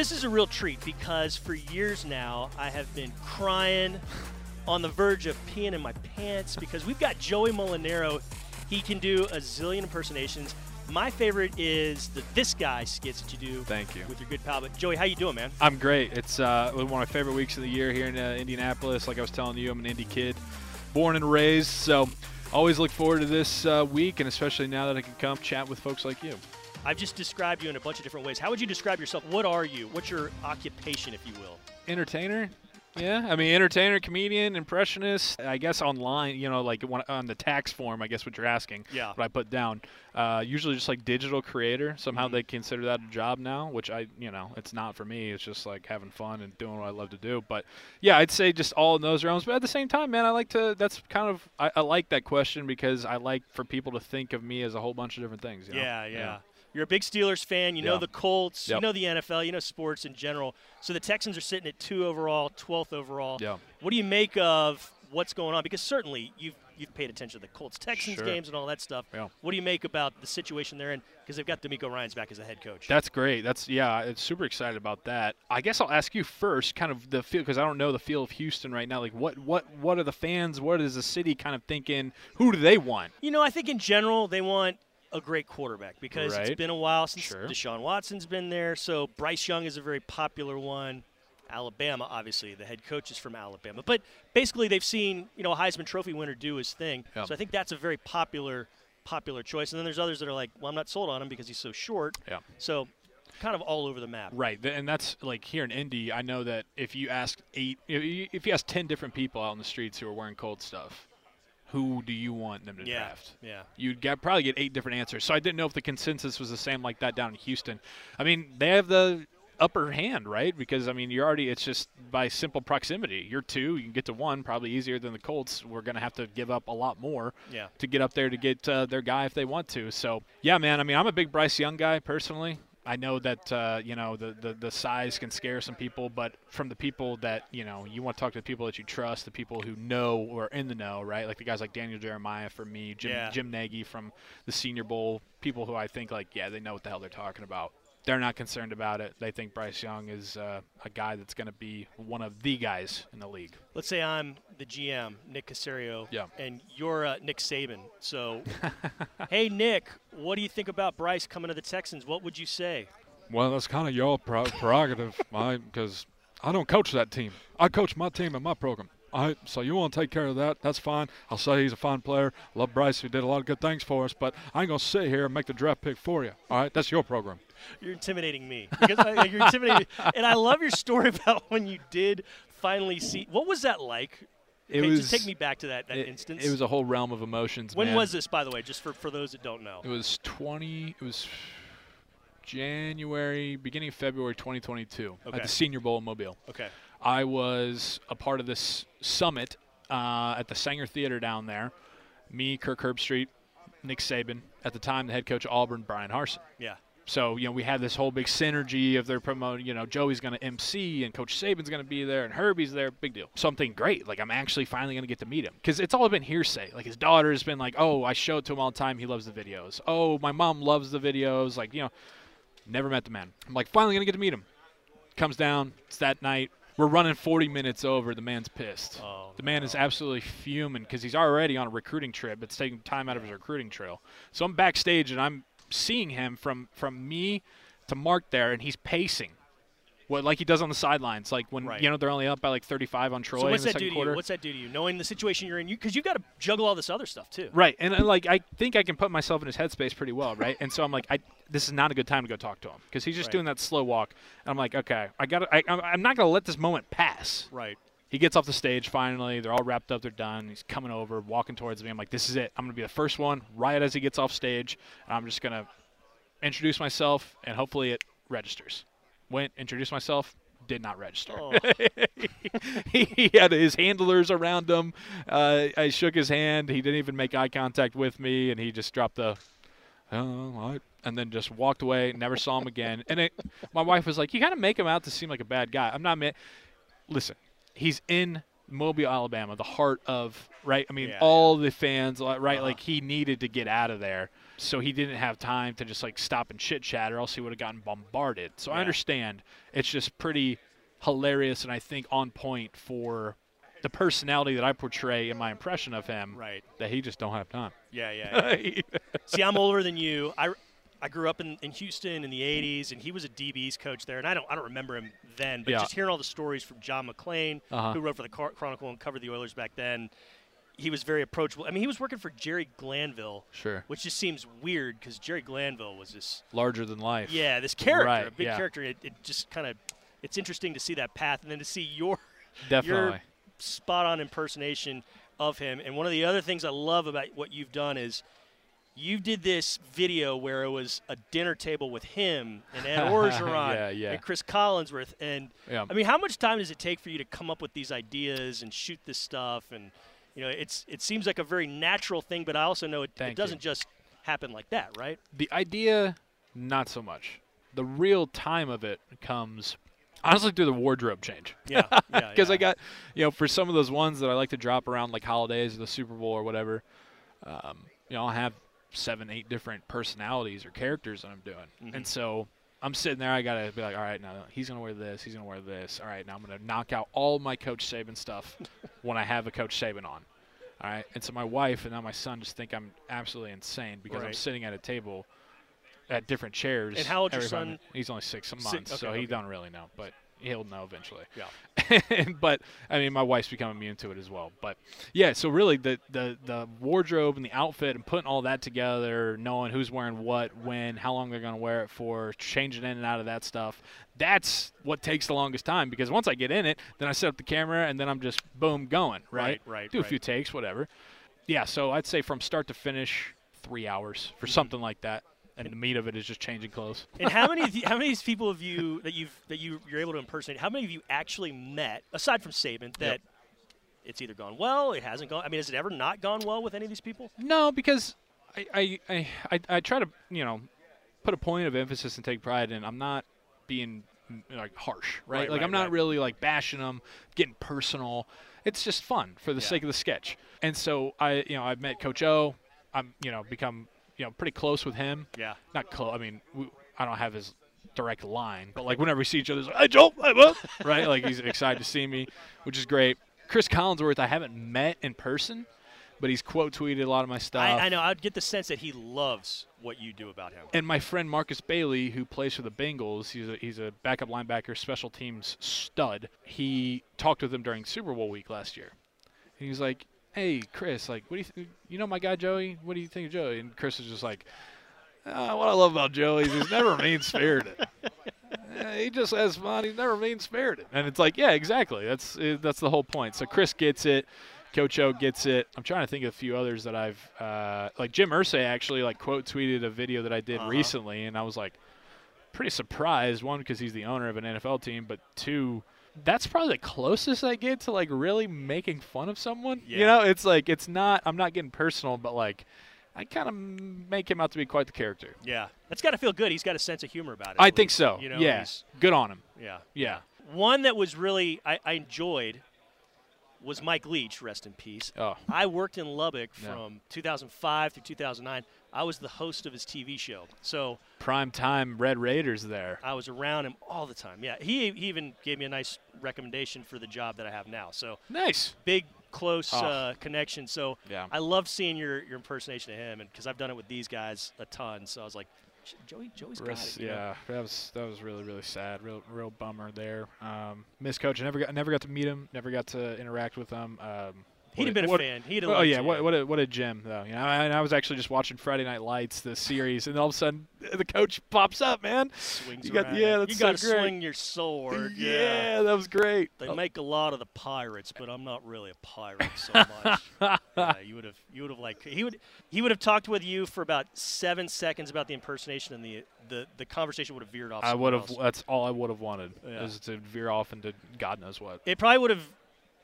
this is a real treat because for years now I have been crying on the verge of peeing in my pants because we've got Joey Mulinaro. He can do a zillion impersonations. My favorite is the this guy skits that you do. Thank you. With your good pal. But Joey, how you doing, man? I'm great. It's uh, one of my favorite weeks of the year here in uh, Indianapolis. Like I was telling you, I'm an Indy kid, born and raised. So always look forward to this uh, week, and especially now that I can come chat with folks like you. I've just described you in a bunch of different ways. How would you describe yourself? What are you? What's your occupation, if you will? Entertainer. Yeah, I mean, entertainer, comedian, impressionist. I guess online, you know, like on the tax form, I guess what you're asking. Yeah. What I put down. Uh, usually just like digital creator. Somehow Mhm. they consider that a job now, which I, you know, it's not for me. It's just like having fun and doing what I love to do. But yeah, I'd say just all in those realms. But at the same time, man, I like to. That's kind of I, I like that question because I like for people to think of me as a whole bunch of different things. You know? Yeah, yeah. You're a big Steelers fan. You know the Colts. You know the NFL. You know sports in general. So the Texans are sitting at two overall, 12th overall. Yeah. What do you make of what's going on? Because certainly you've you've paid attention to the Colts Texans Sure. games and all that stuff. Yeah. What do you make about the situation they're in? Because they've got DeMeco Ryans back as a head coach. That's great. That's yeah. It's super excited about that. I guess I'll ask you first, kind of the feel because I don't know the feel of Houston right now. Like, what what what are the fans? What is the city kind of thinking? Who do they want? You know, I think in general they want a great quarterback because it's been a while since Sure. Deshaun Watson's been there. So Bryce Young is a very popular one. Alabama, obviously, the head coach is from Alabama. But basically, they've seen you know a Heisman Trophy winner do his thing. Yeah. So I think that's a very popular popular choice. And then there's others that are like, well, I'm not sold on him because he's so short. Yeah. So kind of all over the map. Right, and that's like here in Indy. I know that if you ask eight, if you, ask ten different people out in the streets who are wearing cold stuff, who do you want them to Yeah. draft? Yeah. You'd get, probably get eight different answers. So I didn't know if the consensus was the same like that down in Houston. I mean, they have the upper hand, right? Because I mean, you're already. It's just by simple proximity. You're two, you can get to one, probably easier than the Colts. We're gonna have to give up a lot more Yeah. to get up there to get uh, their guy if they want to. So yeah, man. I mean, I'm a big Bryce Young guy personally. I know that uh, you know the, the the size can scare some people, but from the people that you know, you want to talk to the people that you trust, the people who know or are in the know, right? Like the guys like Daniel Jeremiah for me, Jim Yeah. Jim Nagy from the Senior Bowl, people who I think like yeah, they know what the hell they're talking about. They're not concerned about it. They think Bryce Young is uh, a guy that's going to be one of the guys in the league. Let's say I'm the GM, Nick Caserio, Yeah. and you're uh, Nick Saban. So, hey, Nick, what do you think about Bryce coming to the Texans? What would you say? Well, that's kind of your prerogative, because I don't coach that team. I coach my team and my program. All right, so you want to take care of that? That's fine. I'll say he's a fine player. Love Bryce. He did a lot of good things for us, but I ain't gonna sit here and make the draft pick for you. All right, that's your program. You're intimidating me. Because uh, you're intimidating, and I love your story about when you did finally see. What was that like? It Okay, was just take me back to that, that it, instance. It was a whole realm of emotions. when man. was this, by the way, just for, for those that don't know? It was 20. It was January, beginning of February 2022 Okay. at the Senior Bowl in Mobile. Okay. I was a part of this summit uh, at the Saenger Theater down there. Me, Kirk Herbstreit, Nick Saban, at the time the head coach of Auburn, Bryan Harsin. Yeah. So you know we had this whole big synergy of their promoting. You know Joey's going to MC and Coach Saban's going to be there and Herbie's there. Big deal. Something great. Like I'm actually finally going to get to meet him because it's all been hearsay. Like his daughter's been like, oh, I show it to him all the time. He loves the videos. Oh, my mom loves the videos. Like you know, never met the man. I'm like finally going to get to meet him. Comes down. It's that night. We're running 40 minutes over. The man's pissed. Oh, The man is absolutely fuming because he's already on a recruiting trip. It's taking time out of his recruiting trail. So I'm backstage and I'm seeing him from from me to Mark there, and he's pacing. What like he does on the sidelines, like when Right. you know they're only up by like 35 on Troy So what's in the that do to quarter. you? What's that do to you? Knowing the situation you're in, you because you, have got to juggle all this other stuff too. Right, and, and like I think I can put myself in his headspace pretty well, right? and so I'm like, I this is not a good time to go talk to him because he's just Right. doing that slow walk. And I'm like, okay, I got, to I'm not gonna let this moment pass. Right. He gets off the stage finally. They're all wrapped up. They're done. He's coming over, walking towards me. I'm like, this is it. I'm going to be the first one right as he gets off stage. And I'm just going to introduce myself, and hopefully it registers. Went, introduced myself, did not register. Oh. he had his handlers around him. Uh, I shook his hand. He didn't even make eye contact with me, and he just dropped the, oh, all right," and then just walked away. Never saw him again. And it, my wife was like, "You kind of make him out to seem like a bad guy." I'm not. Ma- Listen, he's in Mobile, Alabama, the heart of right. I mean, Yeah, all the fans, right? Uh-huh. Like he needed to get out of there. so he didn't have time to just like stop and chit chat, or else he would have gotten bombarded. So I understand. It's just pretty hilarious, and I think on point for the personality that I portray in my impression of him. Right. That he just don't have time. Yeah, yeah. yeah. See, I'm older than you. I, I grew up in, in Houston in the '80s, and he was a DB's coach there. And I don't I don't remember him then, but Yeah. just hearing all the stories from John McClain, Uh-huh. who wrote for the Car- Chronicle and covered the Oilers back then, he was very approachable. I mean, he was working for Jerry Glanville, Sure. which just seems weird because Jerry Glanville was this Larger than life. yeah this character, Right, a big yeah. character. It, it just kind of it's interesting to see that path, and then to see your Definitely. spot on impersonation of him. And one of the other things I love about what you've done is you did this video where it was a dinner table with him and Ed Orgeron Yeah, yeah. and Cris Collinsworth. And Yeah. I mean, how much time does it take for you to come up with these ideas and shoot this stuff? And you know, it's it seems like a very natural thing, but I also know it, it doesn't you. just happen like that, right? The idea, not so much. The real time of it comes honestly through the wardrobe change. Yeah, yeah. Because yeah. I got, you know, for some of those ones that I like to drop around like holidays or the Super Bowl or whatever, um, you know, I'll have seven, eight different personalities or characters that I'm doing. Mhm. And so I'm sitting there, I got to be like, all right, now he's going to wear this, he's going to wear this. All right, now I'm going to knock out all my Coach Saban stuff when I have a Coach Saban on. All right. And so my wife and now my son just think I'm absolutely insane because I'm sitting at a table at different chairs. And how old's your son? He's only six months, Six- so okay, he don't really know, but he'll know eventually. Yeah. But I mean, my wife's become immune to it as well. But yeah, so really the, the the wardrobe and the outfit and putting all that together, knowing who's wearing what, when, how long they're going to wear it for, changing in and out of that stuff. That's what takes the longest time because once I get in it, then I set up the camera and then I'm just boom going right. Right, right, Do a right. few takes, whatever. Yeah, so I'd say from start to finish, three hours for Mm-hmm. something like that. And the meat of it is just changing clothes. And how many of the, how many of these people have you that you've that you you're able to impersonate? How many of you actually met aside from Saban that it's either gone well, it hasn't gone? I mean, has it ever not gone well with any of these people? No, because I, I, I, I, I try to, you know, put a point of emphasis and take pride in I'm not being like harsh, right? Right, like right, I'm not right. really like bashing them, getting personal. It's just fun for the Yeah. sake of the sketch. And so I, you know, I've met Coach O. I'm, you know, become, you know, pretty close with him. Yeah. Not close. I mean, we, I don't have his direct line, but like whenever we see each other, it's like, hey Joel, hey right? Like he's excited to see me, which is great. Cris Collinsworth, I haven't met in person, but he's quote tweeted a lot of my stuff. I, I know. I'd get the sense that he loves what you do about him. And my friend Markus Bailey, who plays for the Bengals, he's a, he's a backup linebacker, special teams stud. He talked with him during Super Bowl week last year. And he was like, "Hey, Cris, like, what do you th- you know my guy Joey? What do you think of Joey?" And Cris was just like, "Ah, "What I love about Joey is he's never mean spirited. he just has fun. He's never mean spirited." And it's like, yeah, exactly. That's uh, that's the whole point. So Cris gets it. Coach O gets it. I'm trying to think of a few others that I've uh, like Jim Irsay actually like quote tweeted a video that I did Uh-huh. recently, and I was like pretty surprised. One because he's the owner of an NFL team, but two, that's probably the closest I get to like really making fun of someone. You know, it's like it's not. I'm not getting personal, but like I kind of make him out to be quite the character. Yeah, that's got to feel good. He's got a sense of humor about it. I think least. so. You know, yeah, good on him. yeah. Yeah. One that was really I, I enjoyed was Mike Leach. Rest in peace. Oh, I worked in Lubbock Yeah. from 2005 through 2009. I was the host of his TV show, so prime time Red Raiders there. I was around him all the time. Yeah, he, he even gave me a nice recommendation for the job that I have now. So Nice. big, close Oh. uh, connection. So Yeah. I loved seeing your, your impersonation of him, and because I've done it with these guys a ton. So I was like, Joey, Joey's got it. you know? yeah, that was that was really really sad. Real real bummer there. Um, miss coach. I never got never got to meet him. Never got to interact with him. Um, He'd have been a fan. He'd have Oh yeah, what what a, what a gem though. You know, and I was actually just watching Friday Night Lights, the series, and all of a sudden the coach pops up, man. swings You got- around. yeah, that's you got to swing your sword. yeah, that was great. They Oh, make a lot of the pirates, but I'm not really a pirate so much. yeah, you would have, you would have like he would, he would have talked with you for about seven seconds about the impersonation, and the the, the conversation would have veered off. I would have. That's all I would have wanted Yeah. is to veer off into God knows what. It probably would have.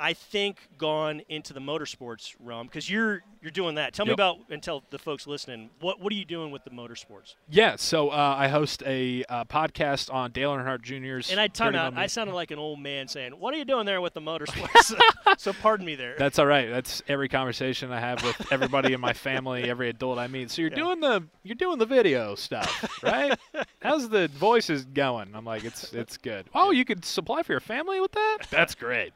I think, gone into the motorsports realm because you're you're doing that. Tell me about and tell the folks listening what what are you doing with the motorsports? Yeah, so uh, I host a uh, podcast on Dale Earnhardt Jr.'s. And I time out. I sounded like an old man saying, "What are you doing there with the motorsports?" so pardon me there. That's all right. That's every conversation I have with everybody in my family, every adult I meet. So you're Yeah. doing the you're doing the video stuff, right? How's the voices going? I'm like, it's it's good. Oh, you could supply for your family with that? That's great.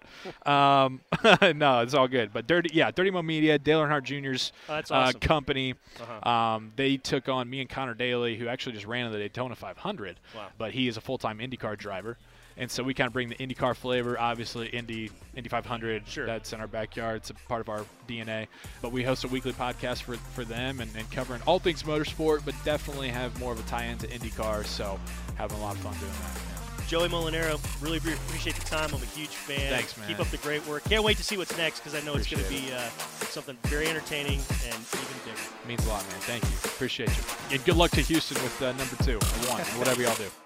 Um, no, it's all good. But dirty, yeah, Dirty Mo Media, Dale Earnhardt Jr.'s Oh, uh, awesome. company. Uh-huh. Um, they took on me and Connor Daly, who actually just ran in the Daytona 500, Wow. but he is a full-time IndyCar driver. And so we kind of bring the IndyCar flavor, obviously Indy Indy 500. Sure. That's in our backyard. It's a part of our DNA. But we host a weekly podcast for, for them and, and covering all things motorsport, but definitely have more of a tie-in to IndyCar. So having a lot of fun doing that. Joey Mulinaro, really appreciate the time. I'm a huge fan. Thanks, man. Keep up the great work. Can't wait to see what's next because I know it's going to be uh, something very entertaining and even bigger. Means a lot, man. Thank you. Appreciate you. And good luck to Houston with uh, number two or one, or whatever y'all do.